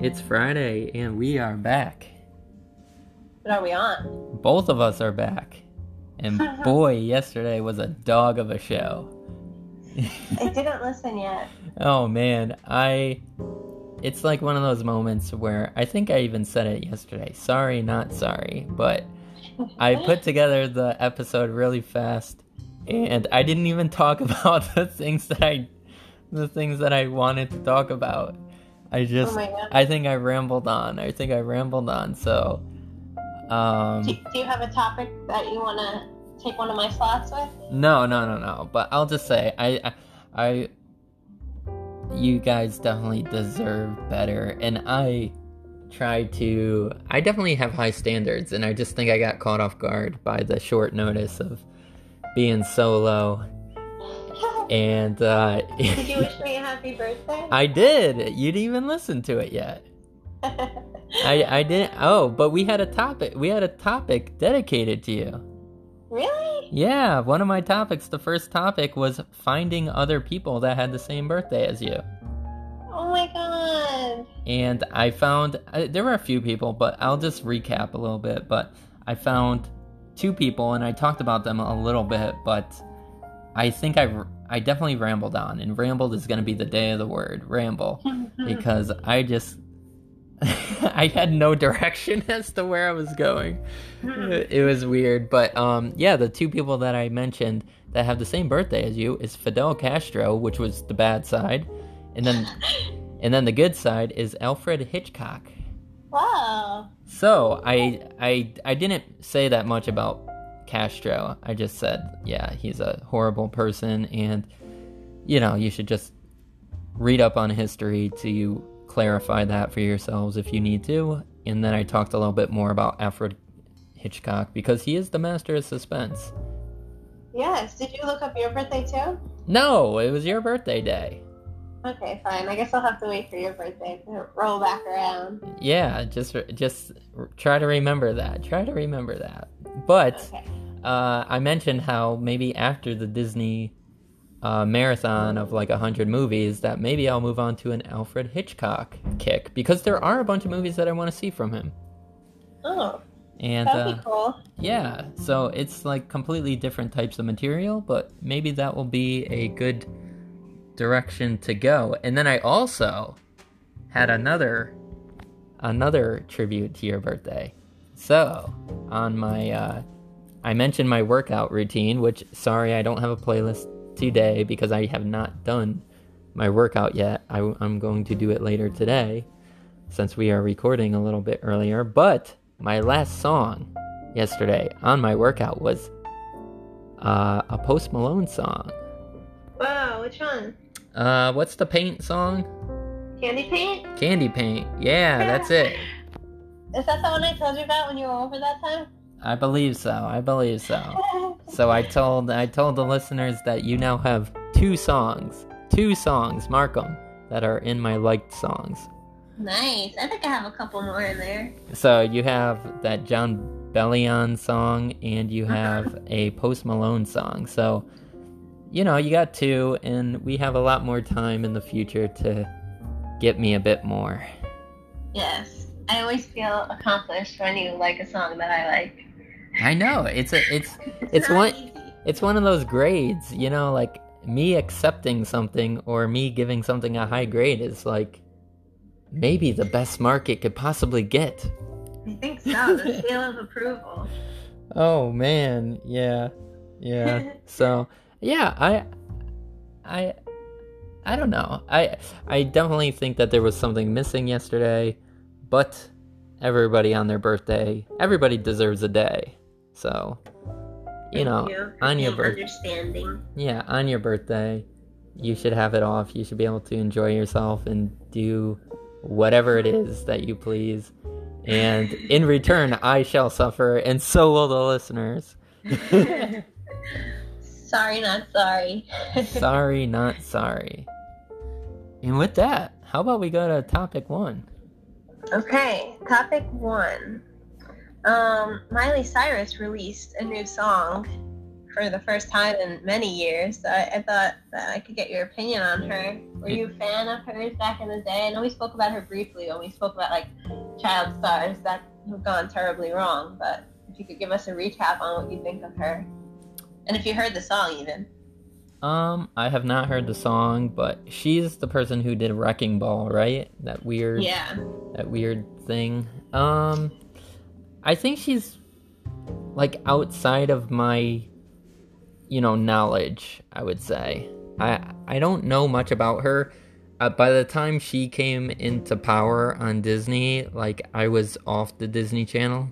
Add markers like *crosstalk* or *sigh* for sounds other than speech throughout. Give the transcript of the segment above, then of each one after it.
It's Friday and we are back. What are we on? Both of us are back. And *laughs* boy, yesterday was a dog of a show. I didn't listen yet. *laughs* Oh man, I. It's like one of those moments where I think I even said it yesterday. Sorry, not sorry. But I *laughs* put together the episode really fast and I didn't even talk about the things that I. The things that I wanted to talk about. I just. oh my god. I think I rambled on. I think I rambled on. So. Um. Do, do you have a topic that you want to take one of my slots with? No, no, no, no. But I'll just say, I, I, I, you guys definitely deserve better, and I try to. I definitely have high standards, and I just think I got caught off guard by the short notice of being solo. And uh, Did you wish me a *laughs* happy birthday? I did. You didn't even listen to it yet. I, I didn't. Oh, but we had a topic. We had a topic dedicated to you. really? Yeah, one of my topics, the first topic was finding other people that had the same birthday as you. Oh my god. And I found uh, there were a few people, but I'll just recap a little bit. But I found two people, and I talked about them a little bit, but I think I I definitely rambled on, and rambled is going to be the day of the word ramble because I just *laughs* I had no direction *laughs* as to where I was going. It was weird, but um, yeah, the two people that I mentioned that have the same birthday as you is Fidel Castro, which was the bad side, and then *laughs* and then the good side is Alfred Hitchcock. wow. So I I I didn't say that much about Castro. I just said, yeah, he's a horrible person, and you know you should just read up on history to clarify that for yourselves if you need to. And then I talked a little bit more about Alfred Hitchcock because he is the master of suspense. Yes. Did you look up your birthday too? No, it was your birthday day. Okay, fine. I guess I'll have to wait for your birthday to roll back around. Yeah, just just try to remember that. Try to remember that. But Okay. Uh, I mentioned how maybe after the Disney uh, marathon of like a hundred movies, that maybe I'll move on to an Alfred Hitchcock kick because there are a bunch of movies that I want to see from him. Oh, And that'd uh, be cool. yeah, so it's like completely different types of material, but maybe that will be a good direction to go. And then I also had another another tribute to your birthday. So, on my uh I mentioned my workout routine, which sorry I don't have a playlist today because I have not done my workout yet. I, I'm going to do it later today since we are recording a little bit earlier. But my last song yesterday on my workout was uh, a Post Malone song. Wow, which one? Uh, what's the paint song? Candy paint? Candy Paint. Yeah, that's it. *laughs* Is that the one I told you about when you were over that time? I believe so. I believe so. So I told I told the listeners that you now have two songs, two songs, mark 'em, that are in my liked songs. nice. I think I have a couple more in there. So you have that Jon Bellion song and you uh-huh. have a Post Malone song. So you know, you got two and we have a lot more time in the future to get me a bit more. Yes. I always feel accomplished when you like a song that I like. I know. It's a it's *laughs* It's not one- easy. it's one of those grades, you know, like me accepting something or me giving something a high grade is like maybe the best mark it could possibly get. I think so. The *laughs* seal of approval. Oh man, yeah. Yeah. *laughs* so, yeah, I I I don't know. I I definitely think that there was something missing yesterday, but everybody on their birthday, everybody deserves a day. So, you Thank know, you on your birthday, understanding. yeah, on your birthday, you should have it off. You should be able to enjoy yourself and do whatever it is that you please. And in return, I shall suffer, and so will the listeners. *laughs* sorry, not sorry. *laughs* sorry, not sorry. And with that, how about we go to topic one? Okay, topic one. Um, Miley Cyrus released a new song for the first time in many years. So I, I thought that I could get your opinion on her. Were you a fan of hers back in the day? I know we spoke about her briefly when we spoke about like child stars that have gone terribly wrong, but if you could give us a recap on what you think of her. And if you heard the song even. Um, I have not heard the song, but she's the person who did Wrecking Ball, right? That weird Yeah. that weird thing. Um I think she's like outside of my you know knowledge, I would say. I I don't know much about her. Uh, by the time she came into power on Disney, like I was off the Disney Channel.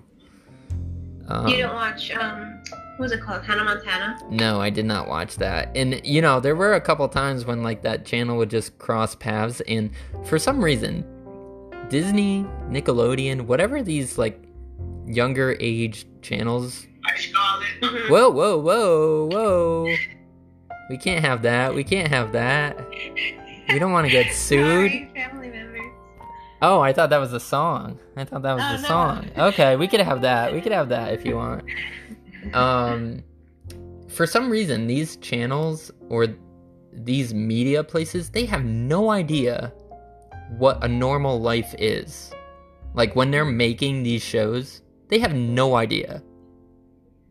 Um, you didn't watch um what was it called? Hannah Montana? no, I did not watch that. And you know, there were a couple times when like that channel would just cross paths and for some reason Disney, Nickelodeon, whatever these like younger age channels. Mhm. Whoa, whoa, whoa, whoa. We can't have that. We can't have that. We don't want to get *laughs* sued. Sorry, family members. Oh, I thought that was a song. I thought that was Oh, the no. song. Okay, we could have that. We could have that if you want. Um, for some reason, these channels or these media places, they have no idea what a normal life is. Like when they're making these shows, they have no idea.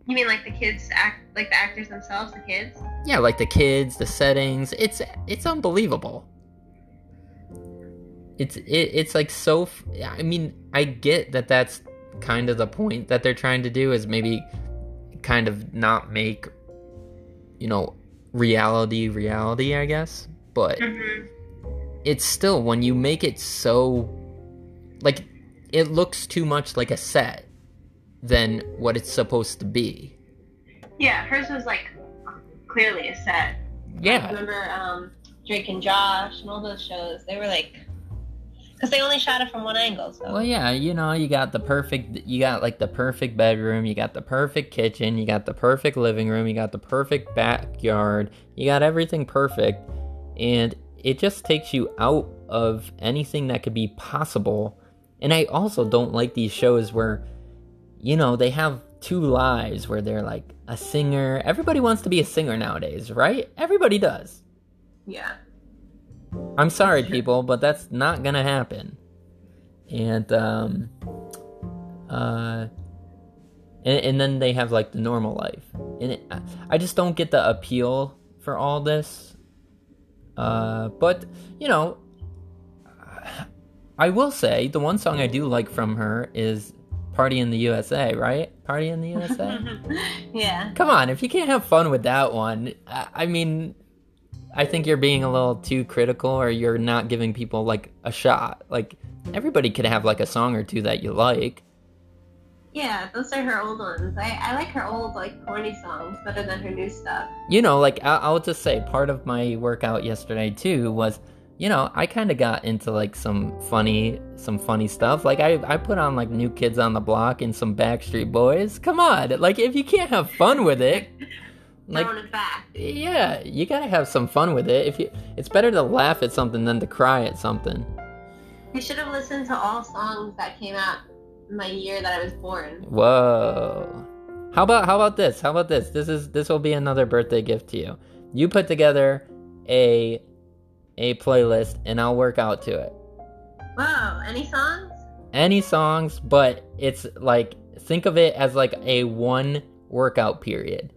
You mean like the kids act like the actors themselves, the kids? Yeah, like the kids, the settings, it's it's unbelievable. It's it, it's like so. f- I mean, I get that that's kind of the point that they're trying to do is maybe kind of not make you know reality reality, I guess. But Mm-hmm. it's still when you make it so like it looks too much like a set than what it's supposed to be. Yeah, hers was like clearly a set. Yeah. I Remember um, Drake and Josh and all those shows? They were like, because they only shot it from one angle. So Well, yeah, you know, you got the perfect, you got like the perfect bedroom, you got the perfect kitchen, you got the perfect living room, you got the perfect backyard, you got everything perfect, and it just takes you out of anything that could be possible. And I also don't like these shows where, you know, they have two lives where they're like a singer. Everybody wants to be a singer nowadays, right? Everybody does. yeah, I'm sorry, people, but that's not gonna happen. And um, uh, and, and then they have like the normal life, and it, I just don't get the appeal for all this. Uh, but you know, I will say the one song I do like from her is "Party in the USA," right? "Party in the USA." *laughs* yeah. Come on, if you can't have fun with that one, I I mean, I think you're being a little too critical or you're not giving people like a shot. Like everybody could have like a song or two that you like. Yeah, those are her old ones. I, I like her old like corny songs better than her new stuff. You know, like I- I'll just say part of my workout yesterday too was, you know, I kind of got into like some funny, some funny stuff. Like I, I put on like New Kids on the Block and some Backstreet Boys. Come on, like if you can't have fun with it, *laughs* like yeah, you gotta have some fun with it. If you, it's better to laugh at something than to cry at something. You should have listened to all songs that came out my year that I was born. Whoa. How about how about this? How about this? This is this will be another birthday gift to you. You put together a a playlist and I'll work out to it. Whoa, any songs? Any songs, but it's like think of it as like a one workout period.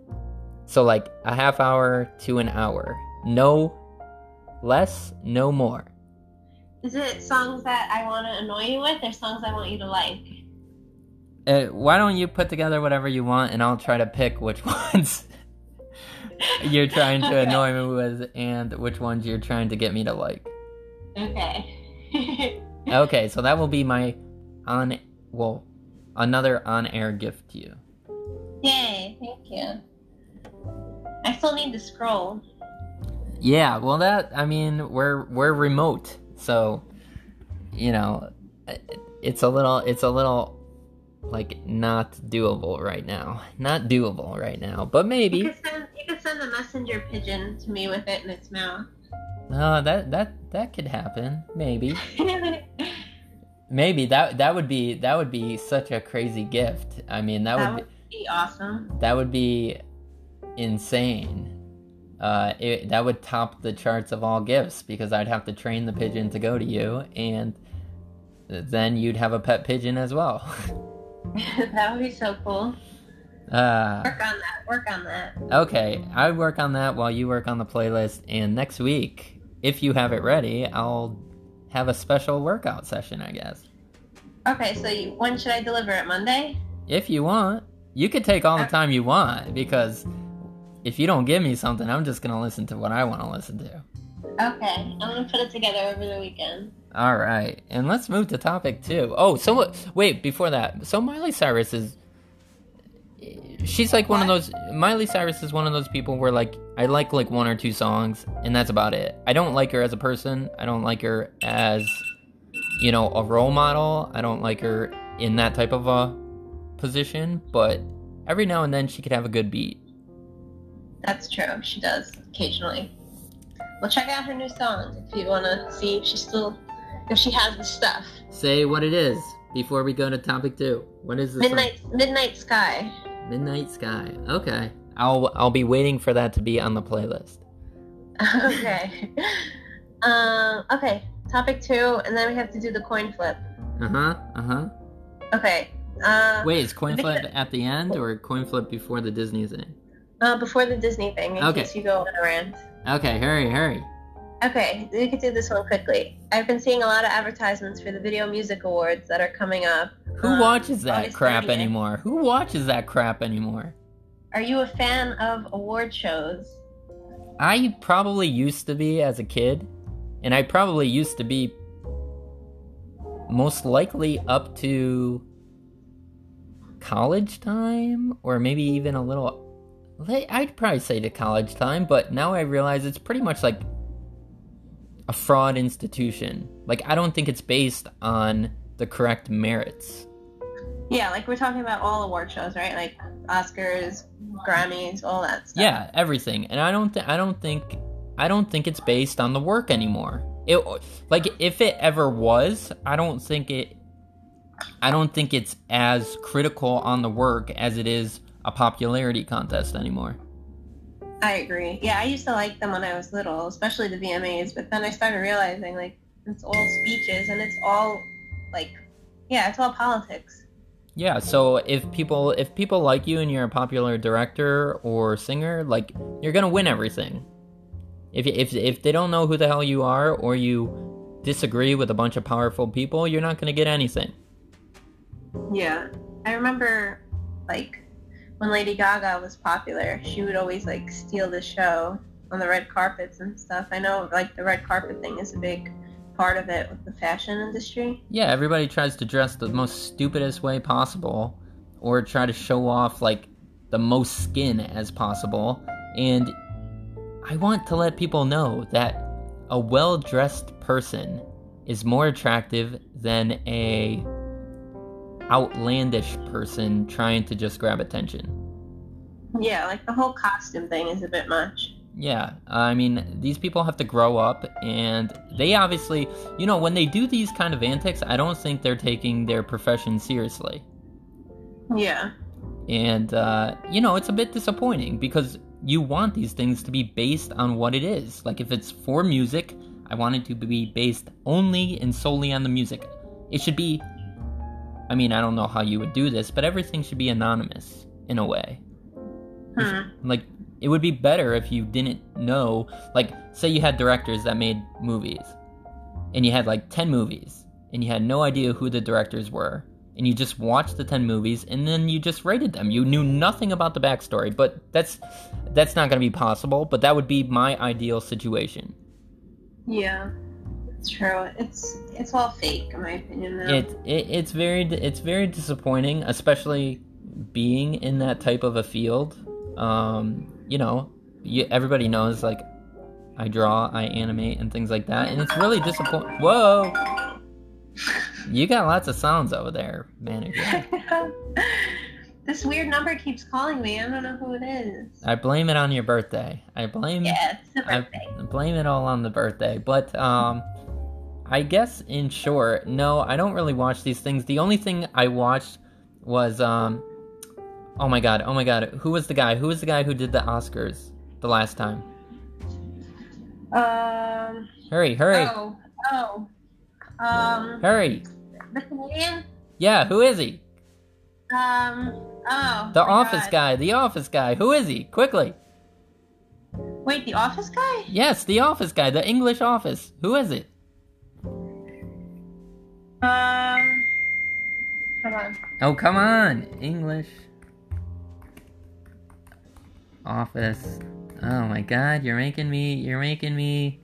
So like a half hour to an hour. No less, no more. Is it songs that I want to annoy you with or songs I want you to like? Uh, why don't you put together whatever you want and I'll try to pick which *laughs* ones you're trying to Okay. annoy me with and which ones you're trying to get me to like. Okay. *laughs* Okay, so that will be my on well another on-air gift to you. Yay, thank you. I still need to scroll. Yeah, well that I mean we're we're remote, so you know it's a little it's a little like not doable right now. Not doable right now, but maybe. You could send you could send a messenger pigeon to me with it in its mouth. Uh, that that that could happen. Maybe. *laughs* Maybe that that would be that would be such a crazy gift. I mean, that, that would would be awesome. that would be insane. Uh, it, that would top the charts of all gifts because I'd have to train the pigeon to go to you, and then you'd have a pet pigeon as well. *laughs* *laughs* that would be so cool. Uh, Work on that. Work on that. okay, I work on that while you work on the playlist, and next week, if you have it ready, I'll have a special workout session, I guess. Okay, so you, when should I deliver it? Monday? If you want, you could take all the time you want because if you don't give me something, I'm just gonna listen to what I want to listen to. Okay, I'm gonna put it together over the weekend. All right, and let's move to topic two. Oh, so wait, before that, so Miley Cyrus is. She's like one of those. Miley Cyrus is one of those people where like I like like one or two songs, and that's about it. I don't like her as a person. I don't like her as, you know, a role model. I don't like her in that type of a position. But every now and then she could have a good beat. That's true. She does occasionally. Well, check out her new song if you want to see if she still, if she has the stuff. Say what it is before we go to topic two. What is this? song? Midnight, Midnight Sky. Midnight Sky. Okay. I'll I'll be waiting for that to be on the playlist. *laughs* okay. um. Okay. Topic two, and then we have to do the coin flip. Uh-huh. Uh-huh. Okay. Uh, Wait, is coin flip at the end or coin flip before the Disney thing? uh, before the Disney thing, in Okay. case you go on a rant. Okay, hurry, hurry. Okay, we could do this one quickly. I've been seeing a lot of advertisements for the Video Music Awards that are coming up. Who um, watches that August crap 30th. anymore? Who watches that crap anymore? Are you a fan of award shows? I probably used to be as a kid, and I probably used to be most likely up to college time, or maybe even a little. I'd probably say to college time, but now I realize it's pretty much like a fraud institution. Like, I don't think it's based on the correct merits. Yeah, like we're talking about all award shows, right? Like Oscars, Grammys, all that stuff. Yeah, everything. And I don't think I don't think I don't think it's based on the work anymore. It like if it ever was, I don't think it I don't think it's as critical on the work as it is a popularity contest anymore. I agree. Yeah, I used to like them when I was little, especially the VMAs, but then I started realizing like it's all speeches and it's all like yeah, it's all politics. Yeah, so if people if people like you and you're a popular director or singer, like you're gonna win everything. If if if they don't know who the hell you are or you disagree with a bunch of powerful people, you're not gonna get anything. Yeah. I remember like when Lady Gaga was popular, she would always like steal the show on the red carpets and stuff. I know like the red carpet thing is a big part of it with the fashion industry. Yeah, everybody tries to dress the most stupidest way possible or try to show off like the most skin as possible. And I want to let people know that a well dressed person is more attractive than a outlandish person trying to just grab attention. Yeah, like the whole costume thing is a bit much. Yeah, I mean, these people have to grow up, and they obviously, you know, when they do these kind of antics, I don't think they're taking their profession seriously. Yeah. And, uh, you know, it's a bit disappointing because you want these things to be based on what it is. Like, if it's for music, I want it to be based only and solely on the music. It should be, I mean, I don't know how you would do this, but everything should be anonymous in a way. Hmm. Like, it would be better if you didn't know. Like, say you had directors that made movies, and you had like 10 movies, and you had no idea who the directors were, and you just watched the 10 movies, and then you just rated them. You knew nothing about the backstory, but that's that's not going to be possible, but that would be my ideal situation. Yeah. It's true. It's it's all fake in my opinion though. It, it it's very it's very disappointing, especially being in that type of a field. Um, you know, you, everybody knows like I draw, I animate, and things like that, and it's really disappointing. Whoa, you got lots of sounds over there, manager. *laughs* this weird number keeps calling me. I don't know who it is. I blame it on your birthday. I blame Yeah, it's the I birthday. blame it all on the birthday. But um I guess in short, no, I don't really watch these things. The only thing I watched was um Oh my god, oh my god. Who was the guy? Who was the guy who did the Oscars the last time? Um. Hurry, hurry, Oh. Oh. Um. hurry. The comedian. Yeah, who is he? Um. Oh. The office God. guy, the office guy. Who is he? Quickly. Wait, the office guy? Yes, the office guy, the English office. Who is it? Um. Hold on. Oh, come on. English. Office. Oh my god, you're making me. You're making me.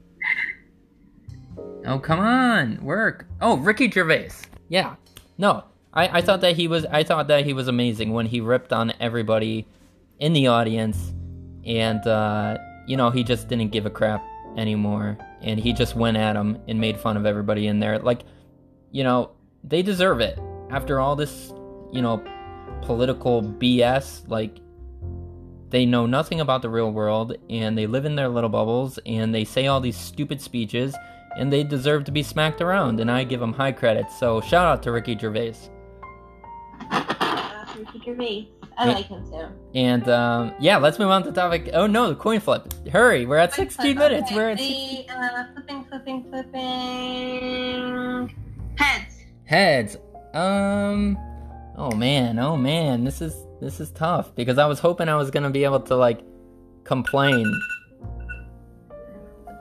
Oh, come on. Work. Oh, Ricky Gervais. Yeah. No. I, I thought that he was I thought that he was amazing when he ripped on everybody in the audience and uh you know, he just didn't give a crap anymore and he just went at him and made fun of everybody in there. Like, you know, they deserve it. After all this, you know, political BS, like they know nothing about the real world and they live in their little bubbles and they say all these stupid speeches and they deserve to be smacked around and I give them high credit. So shout out to Ricky Gervais. Uh, Ricky Gervais. I like him too. And um, yeah, let's move on to the topic. Oh no, the coin flip. Hurry, we're at 16 minutes. Okay, We're at the, 16. uh, flipping, flipping, flipping. Heads. Heads. Um Oh man, oh man, this is this is tough because I was hoping I was gonna be able to like complain.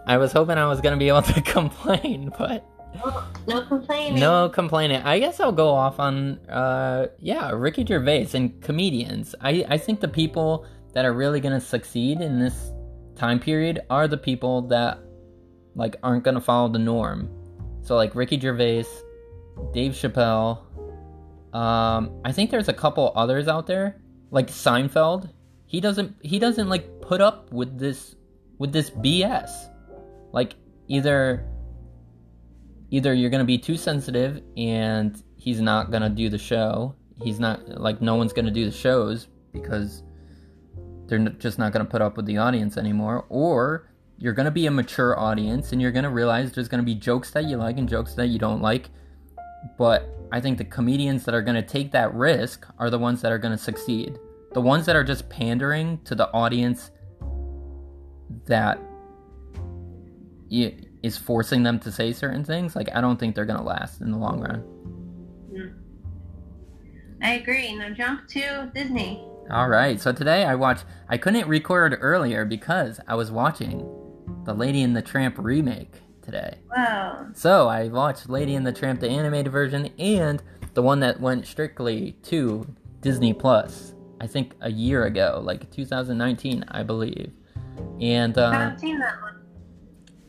I was hoping I was gonna be able to *laughs* complain, but Oh, no complaining. no complaining. I guess I'll go off on uh yeah, Ricky Gervais and comedians. I I think the people that are really gonna succeed in this time period are the people that like aren't gonna follow the norm. So like Ricky Gervais, Dave Chappelle. Um, I think there's a couple others out there, like Seinfeld. He doesn't he doesn't like put up with this with this BS. Like either either you're gonna be too sensitive and he's not gonna do the show. He's not like no one's gonna do the shows because they're just not gonna put up with the audience anymore, or you're gonna be a mature audience and you're gonna realize there's gonna be jokes that you like and jokes that you don't like. But I think the comedians that are gonna take that risk are the ones that are gonna succeed. The ones that are just pandering to the audience that is forcing them to say certain things, like I don't think they're gonna last in the long run. I agree. Now jump to Disney. All right, so today I watched. I couldn't record earlier because I was watching the Lady and the Tramp remake today. Wow. So I watched Lady and the Tramp, the animated version, and the one that went strictly to Disney Plus. I think a year ago, like 2019, I believe. And I uh, haven't seen that one.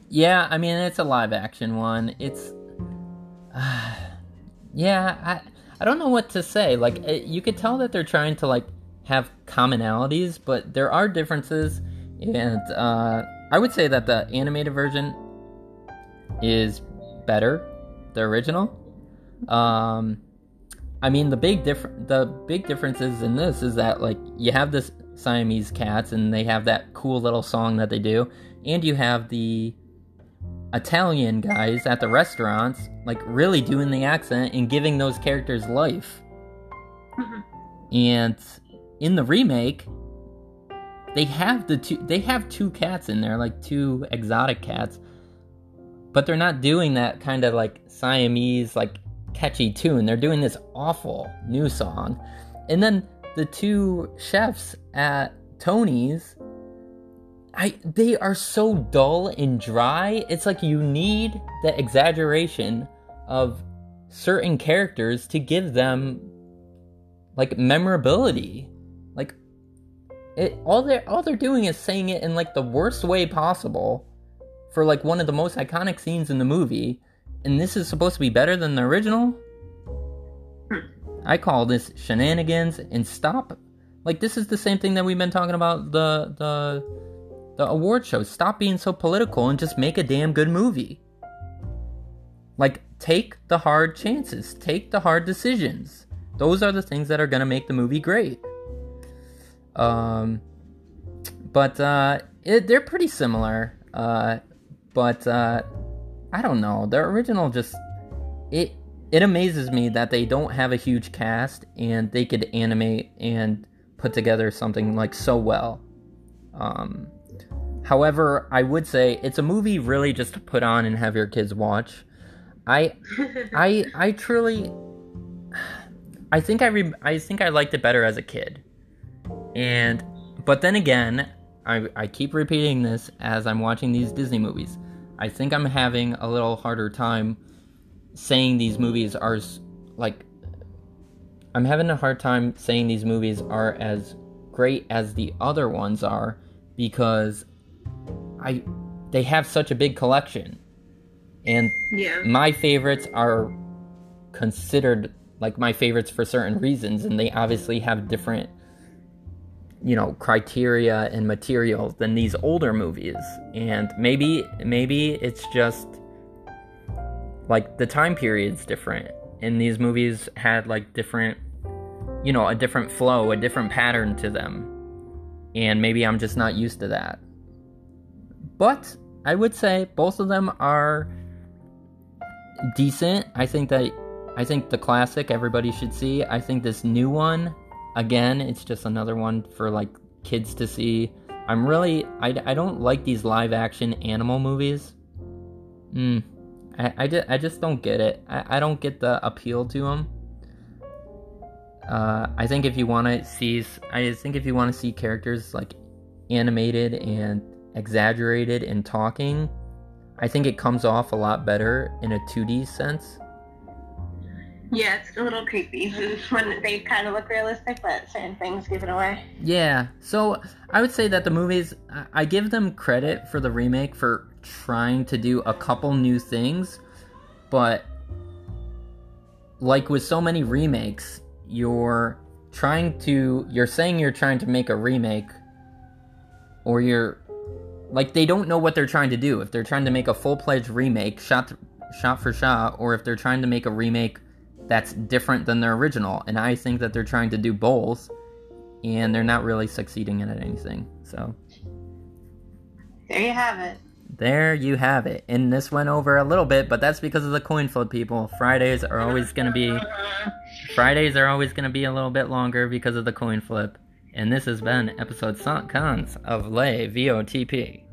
yeah, I mean it's a live action one. It's *sighs* yeah, I I don't know what to say. Like it, you could tell that they're trying to like have commonalities, but there are differences. And uh, I would say that the animated version is better, the original. Um, I mean the big diff- the big differences in this is that like you have this Siamese cats and they have that cool little song that they do, and you have the Italian guys at the restaurants like really doing the accent and giving those characters life. Mhm. And in the remake, they have the two they have two cats in there, like two exotic cats. But they're not doing that kind of like Siamese like catchy tune. They're doing this awful new song. And then the two chefs at Tony's I they are so dull and dry. It's like you need the exaggeration of certain characters to give them like memorability. It all they're all they're doing is saying it in like the worst way possible for like one of the most iconic scenes in the movie. And this is supposed to be better than the original? I call this shenanigans and stop like this is the same thing that we've been talking about the the the award shows. Stop being so political and just make a damn good movie. Like, take the hard chances, take the hard decisions. Those are the things that are gonna make the movie great. Um, but uh, it, they're pretty similar. Uh, but uh, I don't know. The original just it it amazes me that they don't have a huge cast and they could animate and put together something like so well. Um, however, I would say it's a movie really just to put on and have your kids watch. I, *laughs* I, I truly, I think I re- I think I liked it better as a kid, and but then again, I I keep repeating this as I'm watching these Disney movies. I think I'm having a little harder time saying these movies are like I'm having a hard time saying these movies are as great as the other ones are because I they have such a big collection. And yeah. my favorites are considered like my favorites for certain reasons and they obviously have different you know criteria and material than these older movies. And maybe maybe it's just like the time period's different. And these movies had like different you know a different flow a different pattern to them. And maybe i'm just not used to that. But i would say both of them are decent. I think that i think the classic everybody should see. I think this new one again it's just another one for like kids to see i'm really i, I don't like these live action animal movies mm, I, I, just, I just don't get it. I, I don't get the appeal to them. Uh, I think if you want to see, I think if you want to see characters like animated and exaggerated and talking, I think it comes off a lot better in a 2D sense. Yeah, it's a little creepy when they kind of look realistic, but certain things give it away. Yeah, so I would say that the movies, I give them credit for the remake for trying to do a couple new things, but like with so many remakes, you're trying to, you're saying you're trying to make a remake, or you're like they don't know what they're trying to do. If they're trying to make a full-fledged remake, shot shot for shot, or if they're trying to make a remake that's different than their original. And I think that they're trying to do both, and they're not really succeeding at anything. So there you have it. There you have it. And this went over a little bit, but that's because of the coin flip people. Fridays are always going to be Fridays are always going to be a little bit longer because of the coin flip. And this has been episode Cons of Lay VOTP.